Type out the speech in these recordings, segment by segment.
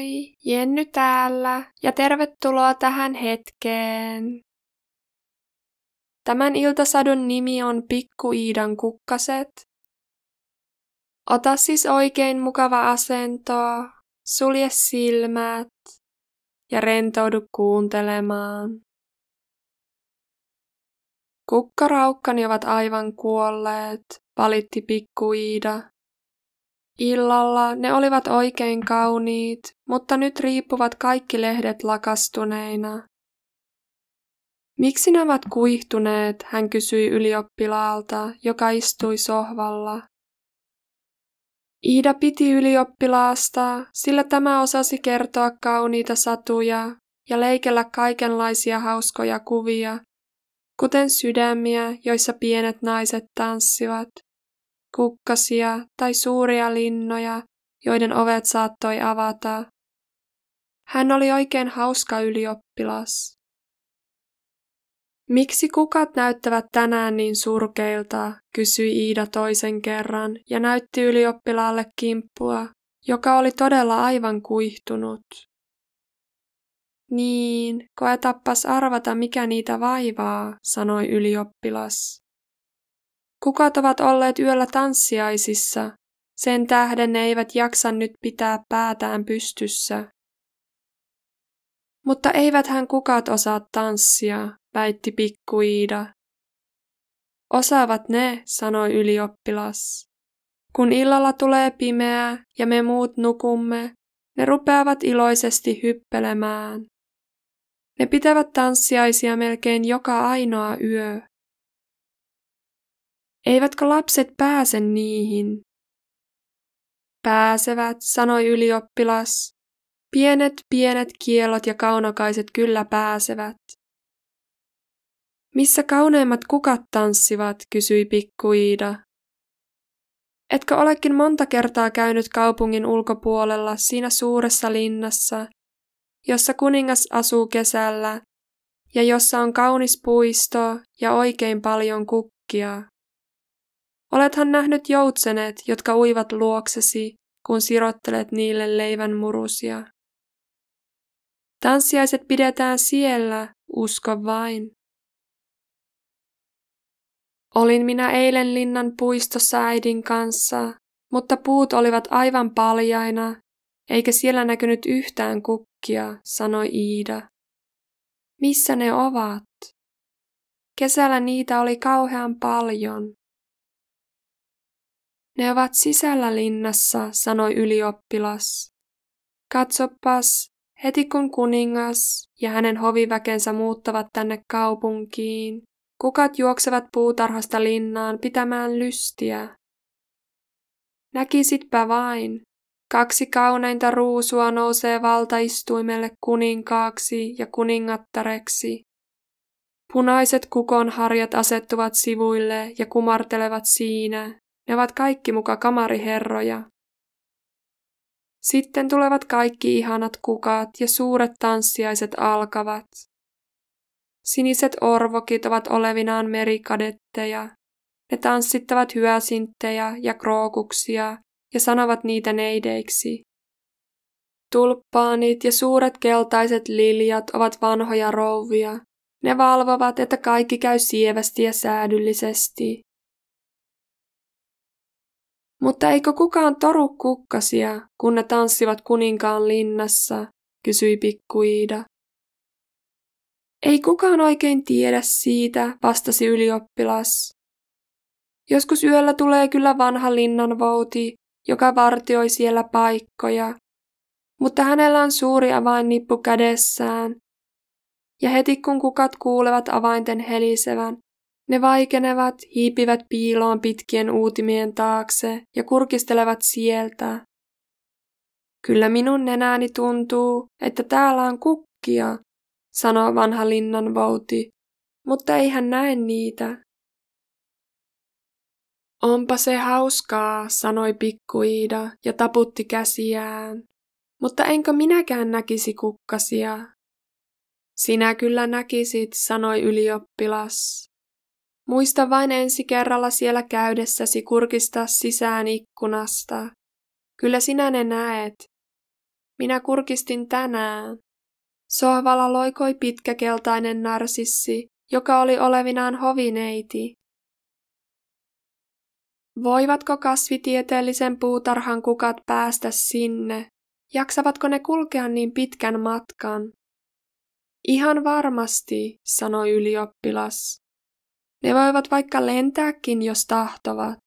Moi, Jenny täällä ja tervetuloa tähän hetkeen. Tämän iltasadun nimi on Pikku Iidan kukkaset. Ota siis oikein mukava asento, sulje silmät ja rentoudu kuuntelemaan. Kukkaraukkani ovat aivan kuolleet, valitti pikku Iida. Illalla ne olivat oikein kauniit, mutta nyt riippuvat kaikki lehdet lakastuneina. Miksi ne ovat kuihtuneet, hän kysyi ylioppilaalta, joka istui sohvalla. Iida piti ylioppilaasta, sillä tämä osasi kertoa kauniita satuja ja leikellä kaikenlaisia hauskoja kuvia, kuten sydämiä, joissa pienet naiset tanssivat, kukkasia tai suuria linnoja, joiden ovet saattoi avata. Hän oli oikein hauska ylioppilas. Miksi kukat näyttävät tänään niin surkeilta, kysyi Iida toisen kerran ja näytti ylioppilaalle kimppua, joka oli todella aivan kuihtunut. Niin, koetappas arvata, mikä niitä vaivaa, sanoi ylioppilas. Kukat ovat olleet yöllä tanssiaisissa, sen tähden ne eivät jaksa nyt pitää päätään pystyssä. Mutta eivät hän kukat osaa tanssia, väitti pikku Iida. Osaavat ne, sanoi ylioppilas. Kun illalla tulee pimeää ja me muut nukumme, ne rupeavat iloisesti hyppelemään. Ne pitävät tanssiaisia melkein joka ainoa yö. Eivätkö lapset pääse niihin? Pääsevät, sanoi ylioppilas. Pienet, pienet kielot ja kaunokaiset kyllä pääsevät. Missä kauneimmat kukat tanssivat, kysyi pikku Iida. Etkö olekin monta kertaa käynyt kaupungin ulkopuolella siinä suuressa linnassa, jossa kuningas asuu kesällä ja jossa on kaunis puisto ja oikein paljon kukkia? Olethan nähnyt joutsenet, jotka uivat luoksesi, kun sirottelet niille leivän murusia. Tanssiaiset pidetään siellä, usko vain. Olin minä eilen linnan puistossa äidin kanssa, mutta puut olivat aivan paljaina, eikä siellä näkynyt yhtään kukkia, sanoi Iida. Missä ne ovat? Kesällä niitä oli kauhean paljon. Ne ovat sisällä linnassa, sanoi ylioppilas. Katsopas, heti kun kuningas ja hänen hoviväkensä muuttavat tänne kaupunkiin, kukat juoksevat puutarhasta linnaan pitämään lystiä. Näkisitpä vain, kaksi kauneinta ruusua nousee valtaistuimelle kuninkaaksi ja kuningattareksi. Punaiset kukonharjat asettuvat sivuille ja kumartelevat siinä, ne ovat kaikki muka kamariherroja. Sitten tulevat kaikki ihanat kukat ja suuret tanssiaiset alkavat. Siniset orvokit ovat olevinaan merikadetteja. Ne tanssittavat hyasinttejä ja krookuksia ja sanovat niitä neideiksi. Tulppaanit ja suuret keltaiset liljat ovat vanhoja rouvia. Ne valvovat, että kaikki käy sievästi ja säädyllisesti. Mutta eikö kukaan toru kukkasia, kun ne tanssivat kuninkaan linnassa, kysyi pikku Iida. Ei kukaan oikein tiedä siitä, vastasi ylioppilas. Joskus yöllä tulee kyllä vanha linnanvouti, joka vartioi siellä paikkoja, mutta hänellä on suuri avainnippu kädessään. Ja heti kun kukat kuulevat avainten helisevän, ne vaikenevat, hiipivät piiloon pitkien uutimien taakse ja kurkistelevat sieltä. Kyllä minun nenääni tuntuu, että täällä on kukkia, sanoo vanha linnan vouti, mutta ei hän näe niitä. Onpa se hauskaa, sanoi pikku Iida ja taputti käsiään. Mutta enkö minäkään näkisi kukkasia? Sinä kyllä näkisit, sanoi ylioppilas. Muista vain ensi kerralla siellä käydessäsi kurkistaa sisään ikkunasta. Kyllä sinä ne näet. Minä kurkistin tänään. Sohvalla loikoi pitkäkeltainen narsissi, joka oli olevinaan hovineiti. Voivatko kasvitieteellisen puutarhan kukat päästä sinne? Jaksavatko ne kulkea niin pitkän matkan? Ihan varmasti, sanoi ylioppilas. Ne voivat vaikka lentääkin, jos tahtovat.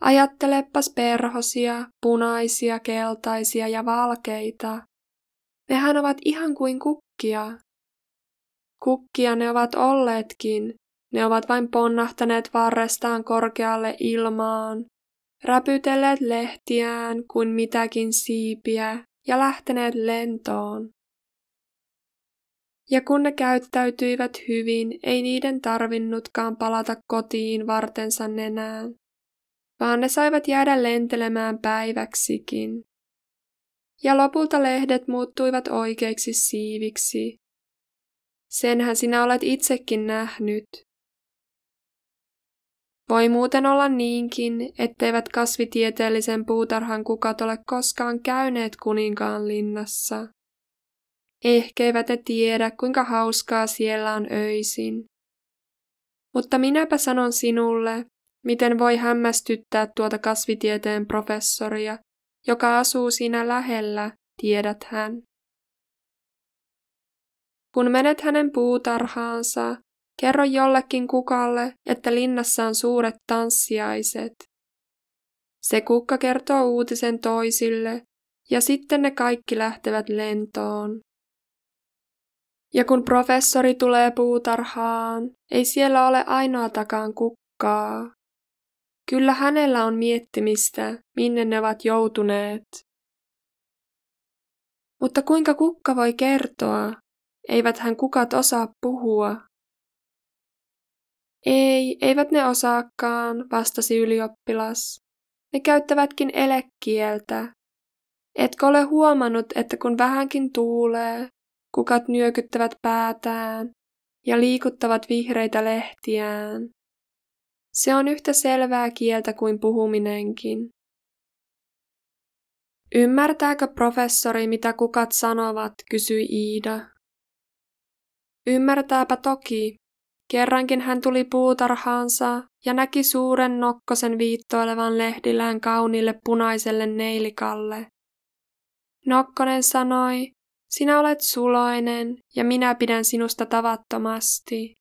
Ajattelepas perhosia, punaisia, keltaisia ja valkeita. Nehän ovat ihan kuin kukkia. Kukkia ne ovat olleetkin, ne ovat vain ponnahtaneet varrestaan korkealle ilmaan, räpytelleet lehtiään kuin mitäkin siipiä ja lähteneet lentoon. Ja kun ne käyttäytyivät hyvin, ei niiden tarvinnutkaan palata kotiin vartensa nenään, vaan ne saivat jäädä lentelemään päiväksikin. Ja lopulta lehdet muuttuivat oikeiksi siiviksi. Senhän sinä olet itsekin nähnyt. Voi muuten olla niinkin, etteivät kasvitieteellisen puutarhan kukat ole koskaan käyneet kuninkaan linnassa. Ehkä eivät he tiedä, kuinka hauskaa siellä on öisin. Mutta minäpä sanon sinulle, miten voi hämmästyttää tuota kasvitieteen professoria, joka asuu siinä lähellä, tiedät hän. Kun menet hänen puutarhaansa, kerro jollekin kukalle, että linnassa on suuret tanssiaiset. Se kukka kertoo uutisen toisille, ja sitten ne kaikki lähtevät lentoon. Ja kun professori tulee puutarhaan, ei siellä ole ainoatakaan kukkaa. Kyllä hänellä on miettimistä, minne ne ovat joutuneet. Mutta kuinka kukka voi kertoa? Eivät hän kukat osaa puhua. Ei, eivät ne osaakaan, vastasi ylioppilas. Ne käyttävätkin elekieltä. Etkö ole huomannut, että kun vähänkin tuulee, Kukat nyökyttävät päätään ja liikuttavat vihreitä lehtiään. Se on yhtä selvää kieltä kuin puhuminenkin. Ymmärtääkö professori, mitä kukat sanovat, kysyi Iida. Ymmärtääpä toki. Kerrankin hän tuli puutarhaansa ja näki suuren nokkosen viittoilevan lehdillään kauniille punaiselle neilikalle. Nokkonen sanoi, sinä olet suloinen ja minä pidän sinusta tavattomasti.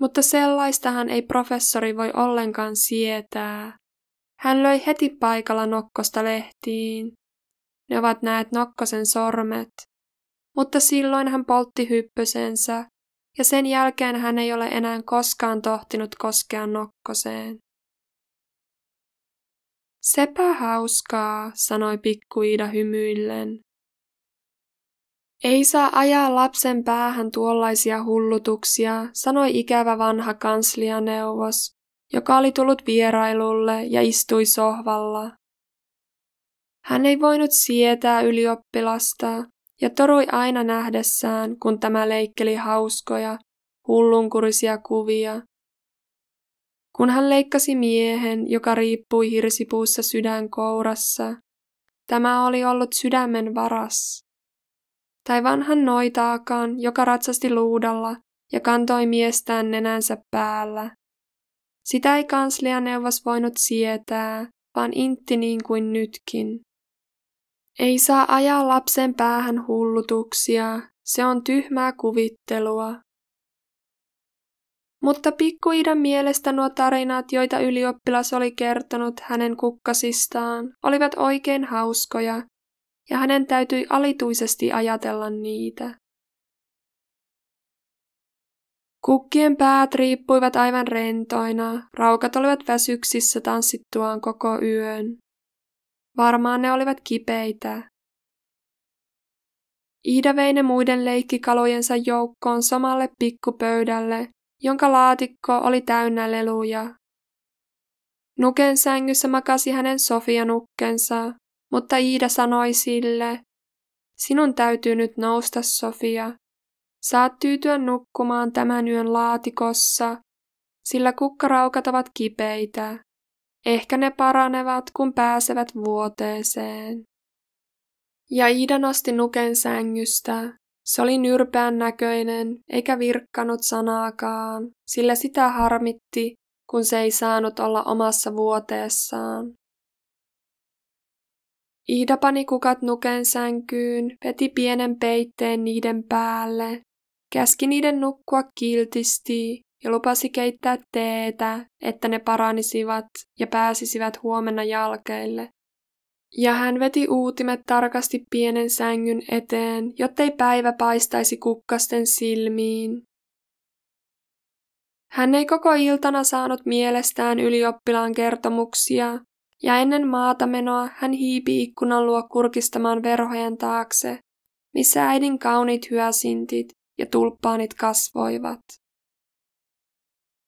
Mutta sellaistahan ei professori voi ollenkaan sietää. Hän löi heti paikalla nokkosta lehtiin. Ne ovat näet nokkosen sormet. Mutta silloin hän poltti hyppösensä, ja sen jälkeen hän ei ole enää koskaan tohtinut koskea nokkoseen. Sepä hauskaa, sanoi pikkuida hymyillen. Ei saa ajaa lapsen päähän tuollaisia hullutuksia, sanoi ikävä vanha kanslianeuvos, joka oli tullut vierailulle ja istui sohvalla. Hän ei voinut sietää ylioppilasta ja torui aina nähdessään, kun tämä leikkeli hauskoja, hullunkurisia kuvia. Kun hän leikkasi miehen, joka riippui hirsipuussa sydän kourassa, tämä oli ollut sydämen varas tai vanhan noitaakaan, joka ratsasti luudalla ja kantoi miestään nenänsä päällä. Sitä ei kanslianeuvos voinut sietää, vaan intti niin kuin nytkin. Ei saa ajaa lapsen päähän hullutuksia, se on tyhmää kuvittelua. Mutta pikkuidan mielestä nuo tarinat, joita ylioppilas oli kertonut hänen kukkasistaan, olivat oikein hauskoja ja hänen täytyi alituisesti ajatella niitä. Kukkien päät riippuivat aivan rentoina, raukat olivat väsyksissä tanssittuaan koko yön. Varmaan ne olivat kipeitä. Iida vei ne muiden leikkikalojensa joukkoon samalle pikkupöydälle, jonka laatikko oli täynnä leluja. Nuken sängyssä makasi hänen Sofia-nukkensa, mutta Iida sanoi sille, sinun täytyy nyt nousta, Sofia. Saat tyytyä nukkumaan tämän yön laatikossa, sillä kukkaraukat ovat kipeitä. Ehkä ne paranevat, kun pääsevät vuoteeseen. Ja Iida nosti nuken sängystä. Se oli nyrpeän näköinen, eikä virkkanut sanaakaan, sillä sitä harmitti, kun se ei saanut olla omassa vuoteessaan. Iida pani kukat nuken sänkyyn, veti pienen peitteen niiden päälle, käski niiden nukkua kiltisti ja lupasi keittää teetä, että ne paranisivat ja pääsisivät huomenna jalkeille. Ja hän veti uutimet tarkasti pienen sängyn eteen, jottei päivä paistaisi kukkasten silmiin. Hän ei koko iltana saanut mielestään ylioppilaan kertomuksia, ja ennen maatamenoa hän hiipi ikkunan luo kurkistamaan verhojen taakse, missä äidin kauniit hyasintit ja tulppaanit kasvoivat.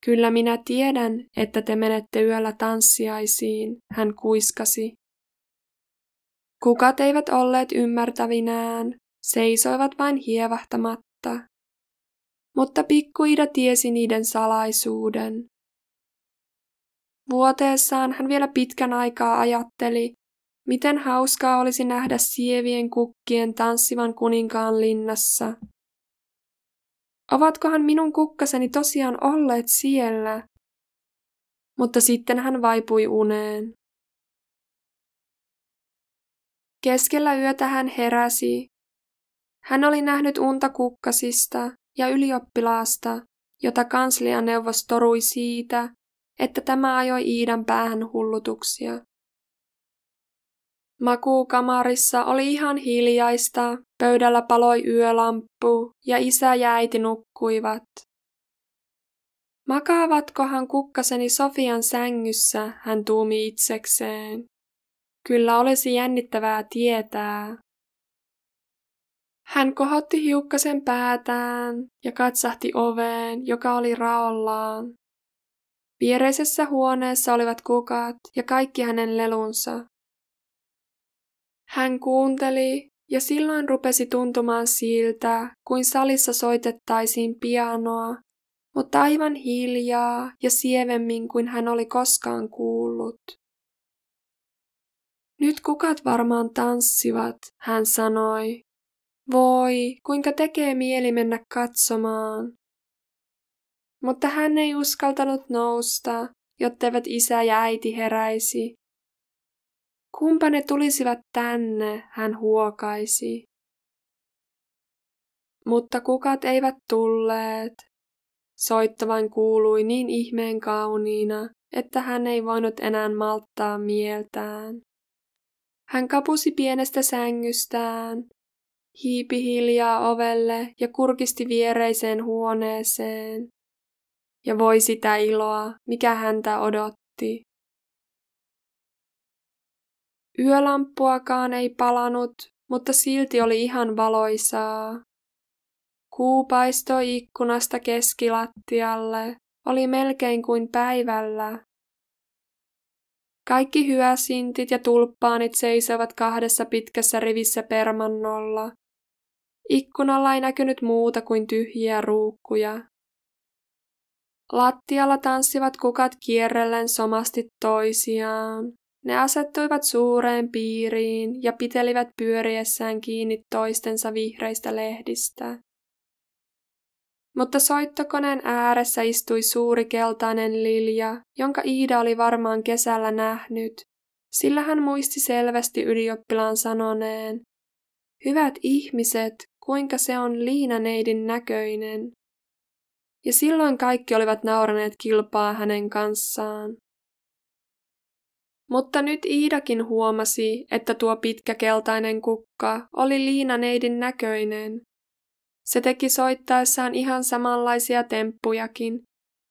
Kyllä minä tiedän, että te menette yöllä tanssiaisiin, hän kuiskasi. Kukat eivät olleet ymmärtävinään, seisoivat vain hievahtamatta. Mutta pikkuida tiesi niiden salaisuuden. Vuoteessaan hän vielä pitkän aikaa ajatteli, miten hauskaa olisi nähdä sievien kukkien tanssivan kuninkaan linnassa. Ovatkohan minun kukkaseni tosiaan olleet siellä? Mutta sitten hän vaipui uneen. Keskellä yötä hän heräsi. Hän oli nähnyt unta kukkasista ja ylioppilaasta, jota kanslianeuvos torui siitä, että tämä ajoi Iidan päähän hullutuksia. Makuukamarissa oli ihan hiljaista, pöydällä paloi yölamppu ja isä ja äiti nukkuivat. Makaavatkohan kukkaseni Sofian sängyssä, hän tuumi itsekseen. Kyllä olisi jännittävää tietää. Hän kohotti hiukkasen päätään ja katsahti oveen, joka oli raollaan. Viereisessä huoneessa olivat kukat ja kaikki hänen lelunsa. Hän kuunteli ja silloin rupesi tuntumaan siltä, kuin salissa soitettaisiin pianoa, mutta aivan hiljaa ja sievemmin kuin hän oli koskaan kuullut. Nyt kukat varmaan tanssivat, hän sanoi. Voi, kuinka tekee mieli mennä katsomaan. Mutta hän ei uskaltanut nousta, jotteivät isä ja äiti heräisi. Kumpa ne tulisivat tänne, hän huokaisi. Mutta kukat eivät tulleet. Soitto vain kuului niin ihmeen kauniina, että hän ei voinut enää malttaa mieltään. Hän kapusi pienestä sängystään, hiipi hiljaa ovelle ja kurkisti viereiseen huoneeseen. Ja voi sitä iloa, mikä häntä odotti. Yölamppuakaan ei palanut, mutta silti oli ihan valoisaa. Kuu paistoi ikkunasta keskilattialle, oli melkein kuin päivällä. Kaikki hyäsintit ja tulppaanit seisovat kahdessa pitkässä rivissä permannolla. Ikkunalla ei näkynyt muuta kuin tyhjiä ruukkuja. Lattialla tanssivat kukat kierrellen somasti toisiaan. Ne asettuivat suureen piiriin ja pitelivät pyöriessään kiinni toistensa vihreistä lehdistä. Mutta soittokoneen ääressä istui suuri keltainen lilja, jonka Iida oli varmaan kesällä nähnyt, sillä hän muisti selvästi ylioppilaan sanoneen, Hyvät ihmiset, kuinka se on liinaneidin näköinen. Ja silloin kaikki olivat nauraneet kilpaa hänen kanssaan. Mutta nyt Iidakin huomasi, että tuo pitkä keltainen kukka oli liinaneidin näköinen. Se teki soittaessaan ihan samanlaisia temppujakin,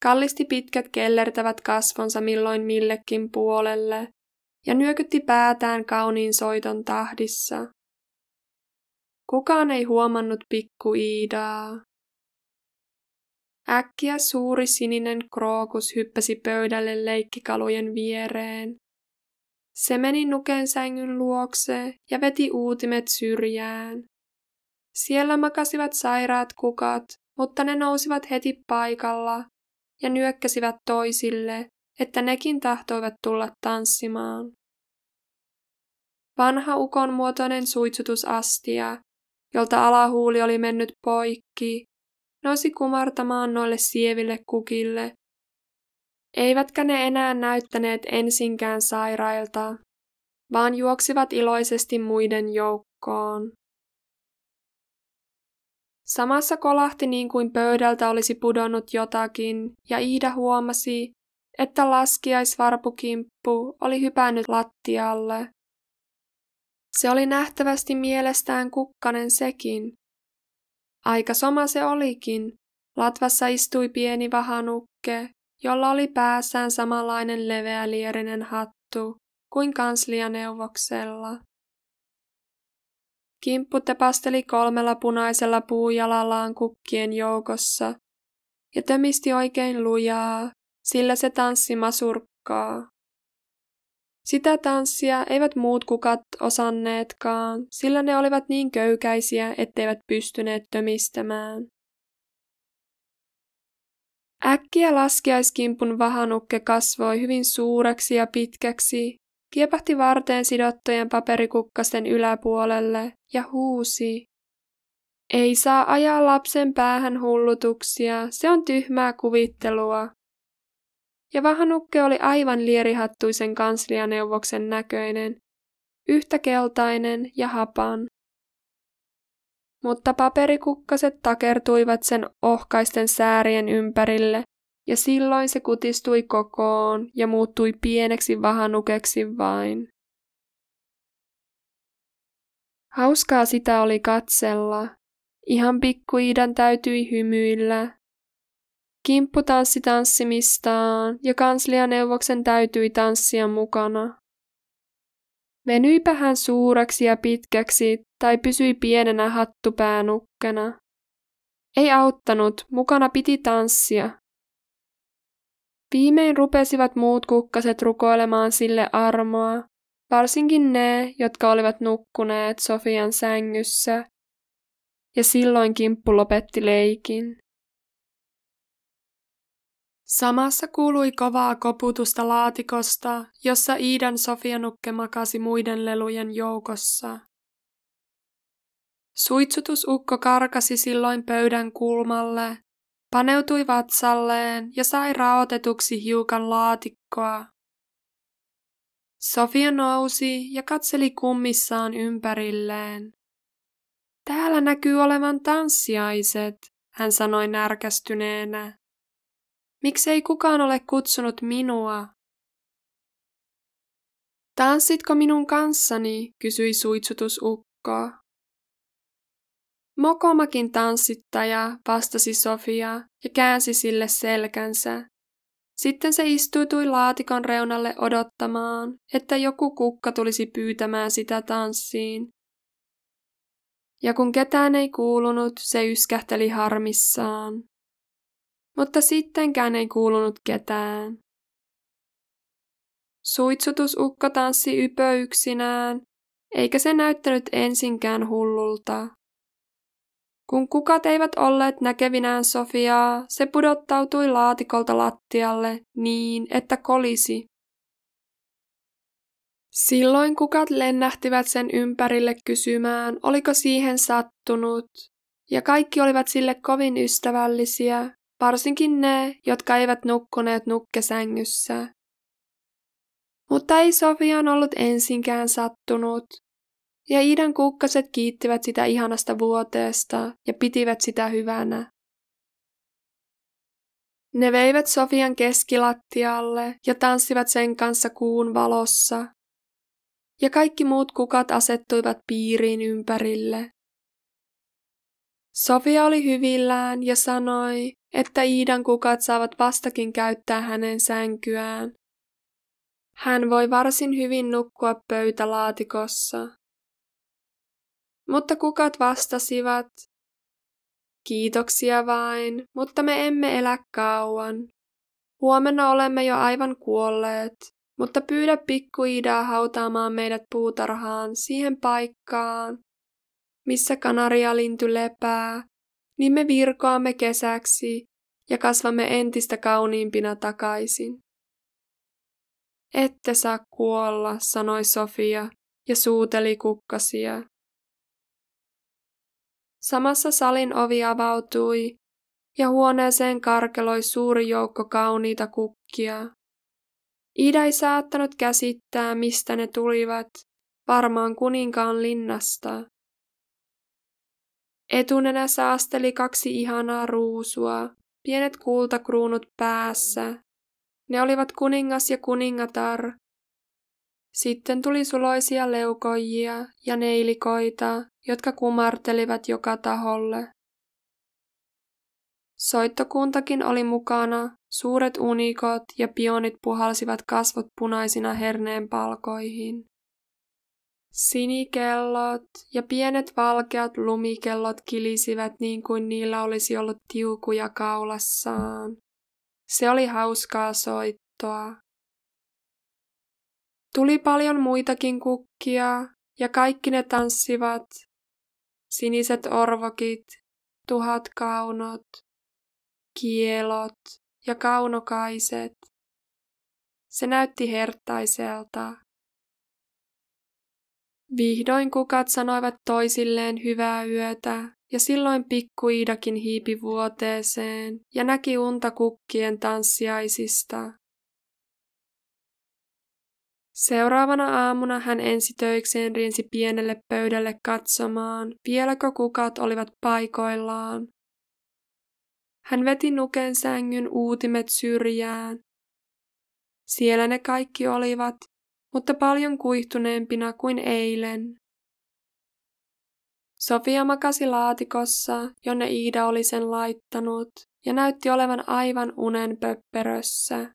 kallisti pitkät kellertävät kasvonsa milloin millekin puolelle ja nyökytti päätään kauniin soiton tahdissa. Kukaan ei huomannut pikku Iidaa. Äkkiä suuri sininen krookus hyppäsi pöydälle leikkikalujen viereen. Se meni nuken sängyn luokse ja veti uutimet syrjään. Siellä makasivat sairaat kukat, mutta ne nousivat heti paikalla ja nyökkäsivät toisille, että nekin tahtoivat tulla tanssimaan. vanha ukon muotoinen suitsutusastia, jolta alahuuli oli mennyt poikki, nousi kumartamaan noille sieville kukille. Eivätkä ne enää näyttäneet ensinkään sairailta, vaan juoksivat iloisesti muiden joukkoon. Samassa kolahti niin kuin pöydältä olisi pudonnut jotakin, ja Iida huomasi, että laskiaisvarpukimppu oli hypännyt lattialle. Se oli nähtävästi mielestään kukkanen sekin. Aika soma se olikin. Latvassa istui pieni vahanukke, jolla oli päässään samanlainen leveälierinen hattu kuin kanslianeuvoksella. Kimppu tepasteli kolmella punaisella puujalallaan kukkien joukossa ja tömisti oikein lujaa, sillä se tanssi masurkkaa. Sitä tanssia eivät muut kukat osanneetkaan, sillä ne olivat niin köykäisiä, etteivät pystyneet tömistämään. Äkkiä laskiaiskimpun vahanukke kasvoi hyvin suureksi ja pitkäksi, kiepahti varteen sidottujen paperikukkasten yläpuolelle ja huusi. Ei saa ajaa lapsen päähän hullutuksia, se on tyhmää kuvittelua ja vahanukke oli aivan lierihattuisen kanslianeuvoksen näköinen, yhtä keltainen ja hapan. Mutta paperikukkaset takertuivat sen ohkaisten säärien ympärille, ja silloin se kutistui kokoon ja muuttui pieneksi vahanukeksi vain. Hauskaa sitä oli katsella. Ihan pikkuidan täytyi hymyillä, Kimppu tanssi tanssimistaan ja kanslianeuvoksen täytyi tanssia mukana. Venyipä hän suureksi ja pitkäksi tai pysyi pienenä hattupäänukkena. Ei auttanut, mukana piti tanssia. Viimein rupesivat muut kukkaset rukoilemaan sille armoa, varsinkin ne, jotka olivat nukkuneet Sofian sängyssä. Ja silloin kimppu lopetti leikin. Samassa kuului kovaa koputusta laatikosta, jossa Iidan Sofianukke makasi muiden lelujen joukossa. Suitsutusukko karkasi silloin pöydän kulmalle, paneutui vatsalleen ja sai raotetuksi hiukan laatikkoa. Sofia nousi ja katseli kummissaan ympärilleen. Täällä näkyy olevan tanssiaiset, hän sanoi närkästyneenä. Miksei kukaan ole kutsunut minua? Tanssitko minun kanssani, kysyi suitsutusukko. Mokomakin tanssittaja, vastasi Sofia ja käänsi sille selkänsä. Sitten se istuutui laatikon reunalle odottamaan, että joku kukka tulisi pyytämään sitä tanssiin. Ja kun ketään ei kuulunut, se yskähteli harmissaan mutta sittenkään ei kuulunut ketään. Suitsutusukko tanssi ypö yksinään, eikä se näyttänyt ensinkään hullulta. Kun kukat eivät olleet näkevinään Sofiaa, se pudottautui laatikolta lattialle niin, että kolisi. Silloin kukat lennähtivät sen ympärille kysymään, oliko siihen sattunut, ja kaikki olivat sille kovin ystävällisiä, varsinkin ne, jotka eivät nukkuneet nukkesängyssä. Mutta ei Sofian ollut ensinkään sattunut, ja Iidan kukkaset kiittivät sitä ihanasta vuoteesta ja pitivät sitä hyvänä. Ne veivät Sofian keskilattialle ja tanssivat sen kanssa kuun valossa. Ja kaikki muut kukat asettuivat piiriin ympärille. Sofia oli hyvillään ja sanoi, että Iidan kukat saavat vastakin käyttää hänen sänkyään. Hän voi varsin hyvin nukkua pöytälaatikossa. Mutta kukat vastasivat, kiitoksia vain, mutta me emme elä kauan. Huomenna olemme jo aivan kuolleet, mutta pyydä pikku Iidaa hautaamaan meidät puutarhaan siihen paikkaan, missä kanarialintu lepää niin me virkoamme kesäksi ja kasvamme entistä kauniimpina takaisin. Ette saa kuolla, sanoi Sofia, ja suuteli kukkasia. Samassa salin ovi avautui ja huoneeseen karkeloi suuri joukko kauniita kukkia. Ida ei saattanut käsittää, mistä ne tulivat, varmaan kuninkaan linnasta. Etunenä saasteli kaksi ihanaa ruusua, pienet kultakruunut päässä. Ne olivat kuningas ja kuningatar. Sitten tuli suloisia leukojia ja neilikoita, jotka kumartelivat joka taholle. Soittokuntakin oli mukana, suuret unikot ja pionit puhalsivat kasvot punaisina herneen palkoihin. Sinikellot ja pienet valkeat lumikellot kilisivät niin kuin niillä olisi ollut tiukuja kaulassaan. Se oli hauskaa soittoa. Tuli paljon muitakin kukkia ja kaikki ne tanssivat. Siniset orvokit, tuhat kaunot, kielot ja kaunokaiset. Se näytti hertaiselta. Vihdoin kukat sanoivat toisilleen hyvää yötä, ja silloin pikkuidakin hiipi vuoteeseen ja näki unta kukkien tanssiaisista. Seuraavana aamuna hän ensi töikseen riensi pienelle pöydälle katsomaan, vieläkö kukat olivat paikoillaan. Hän veti nuken sängyn uutimet syrjään. Siellä ne kaikki olivat, mutta paljon kuihtuneempina kuin eilen. Sofia makasi laatikossa, jonne Iida oli sen laittanut, ja näytti olevan aivan unen pöpperössä.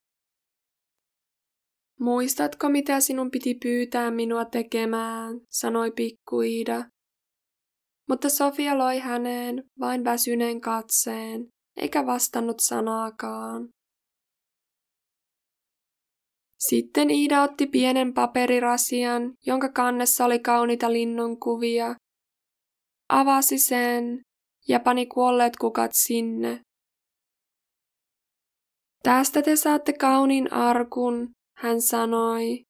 Muistatko, mitä sinun piti pyytää minua tekemään, sanoi pikku Iida. Mutta Sofia loi häneen vain väsyneen katseen, eikä vastannut sanaakaan. Sitten Iida otti pienen paperirasian, jonka kannessa oli kauniita linnonkuvia, avasi sen ja pani kuolleet kukat sinne. Tästä te saatte kauniin arkun, hän sanoi.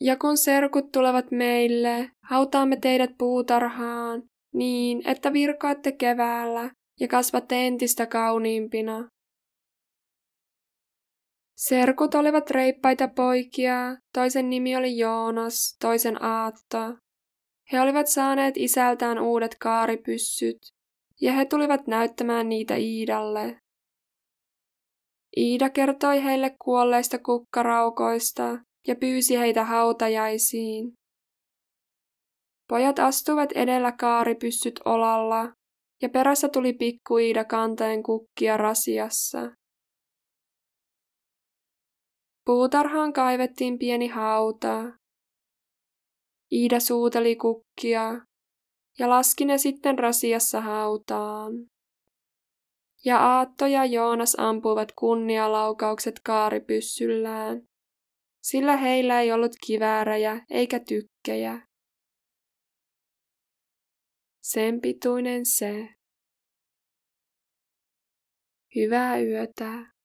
Ja kun serkut tulevat meille, hautaamme teidät puutarhaan niin, että virkaatte keväällä ja kasvatte entistä kauniimpina. Serkut olivat reippaita poikia, toisen nimi oli Joonas, toisen Aatto. He olivat saaneet isältään uudet kaaripyssyt, ja he tulivat näyttämään niitä Iidalle. Iida kertoi heille kuolleista kukkaraukoista ja pyysi heitä hautajaisiin. Pojat astuivat edellä kaaripyssyt olalla, ja perässä tuli pikku Iida kanteen kukkia rasiassa. Puutarhaan kaivettiin pieni hauta. Iida suuteli kukkia ja laski ne sitten rasiassa hautaan. Ja Aatto ja Joonas ampuivat kunnialaukaukset kaaripyssyllään, sillä heillä ei ollut kiväärejä eikä tykkejä. Sen pituinen se. Hyvää yötä.